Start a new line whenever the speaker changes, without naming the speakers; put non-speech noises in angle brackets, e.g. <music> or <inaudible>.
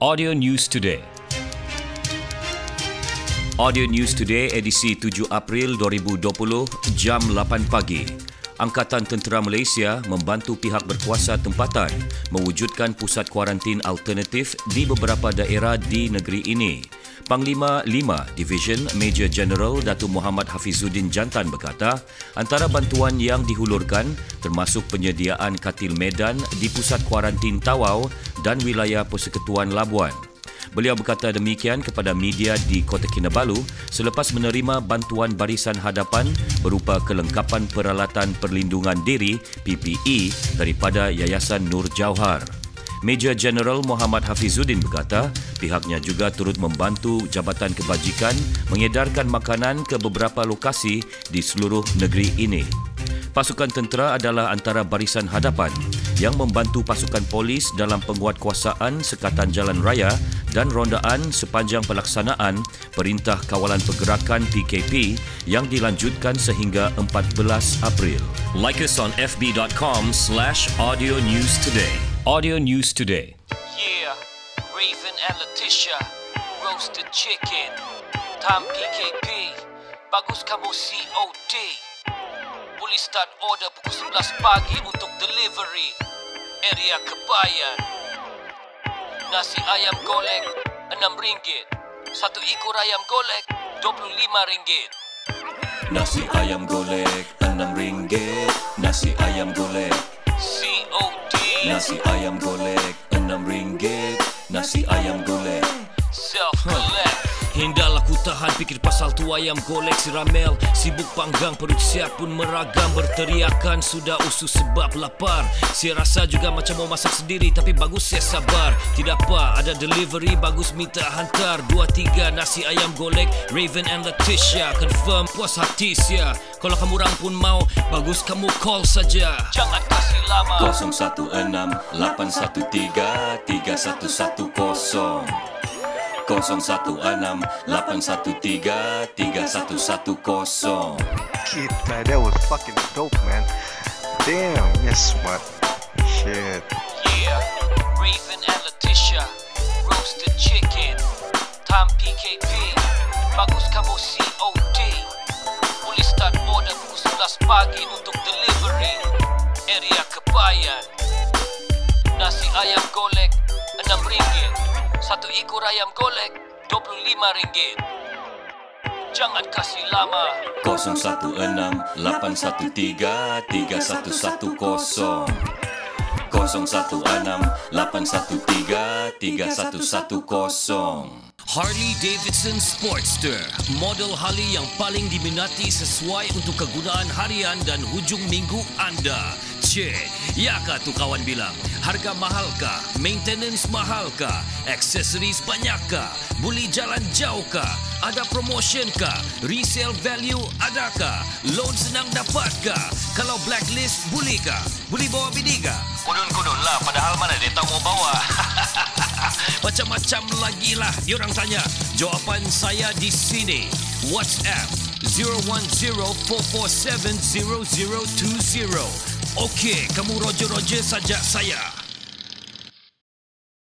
Audio News Today. Audio News Today edisi 7 April 2020 jam 8 pagi. Angkatan Tentera Malaysia membantu pihak berkuasa tempatan mewujudkan pusat kuarantin alternatif di beberapa daerah di negeri ini. Panglima 5 Division Major General Datuk Muhammad Hafizuddin Jantan berkata, antara bantuan yang dihulurkan termasuk penyediaan katil medan di pusat kuarantin Tawau dan wilayah Persekutuan Labuan. Beliau berkata demikian kepada media di Kota Kinabalu selepas menerima bantuan barisan hadapan berupa kelengkapan peralatan perlindungan diri PPE daripada Yayasan Nur Jauhar. Major General Muhammad Hafizuddin berkata pihaknya juga turut membantu Jabatan Kebajikan mengedarkan makanan ke beberapa lokasi di seluruh negeri ini. Pasukan tentera adalah antara barisan hadapan yang membantu pasukan polis dalam penguatkuasaan sekatan jalan raya dan rondaan sepanjang pelaksanaan Perintah Kawalan Pergerakan PKP yang dilanjutkan sehingga 14 April. Like us on fb.com slash audio news today. Audio News Today.
Yeah, Raven and Letitia, roasted chicken. Time PKP, bagus kamu COD. Boleh start order pukul 11 pagi untuk delivery. Area Kebayan. Nasi ayam golek RM6. Satu ekor ayam golek RM25.
Nasi ayam golek RM6. Nasi ayam golek.
COD.
Nasi ayam golek RM6. Nasi ayam golek.
Self-collect.
Hindarlah ku tahan fikir pasal tu ayam golek si ramel. Sibuk panggang perut siap pun meragam. Berteriakan sudah usus sebab lapar. Saya rasa juga macam mau masak sendiri Tapi bagus saya sabar. Tidak apa ada delivery bagus minta hantar. Dua tiga nasi ayam golek Raven and Letitia. Confirm puas hati sia. Kalau kamu orang pun mau Bagus kamu call saja.
Jangan kasih lama.
016 813 3110 016 813 3110
Kid, man, that was fucking dope, man. Damn, yes, smart. Shit.
Yeah, Raven and Letitia, roasted chicken. Time PKP, bagus kamu COD. Boleh start order pukul 11 pagi untuk delivery. Area Kebayan. Ekor ayam golek RM25. Jangan kasih lama.
016 813 3110 016 813 3110
Harley Davidson Sportster Model Harley yang paling diminati sesuai untuk kegunaan harian dan hujung minggu anda Cik, yakah tu kawan bilang Harga mahalkah? Maintenance mahalkah? Aksesoris banyakkah? Boleh jalan jauhkah? Ada promotion kah? Resale value adakah? Loan senang dapatkah? Kalau blacklist bolehkah? Boleh bawa bini kah?
Kudun-kudun lah padahal mana dia tahu mau bawa. <laughs>
Macam-macam lagi lah diorang tanya. Jawapan saya di sini. WhatsApp 010-447-0020. Okey, kamu roger-roger saja saya.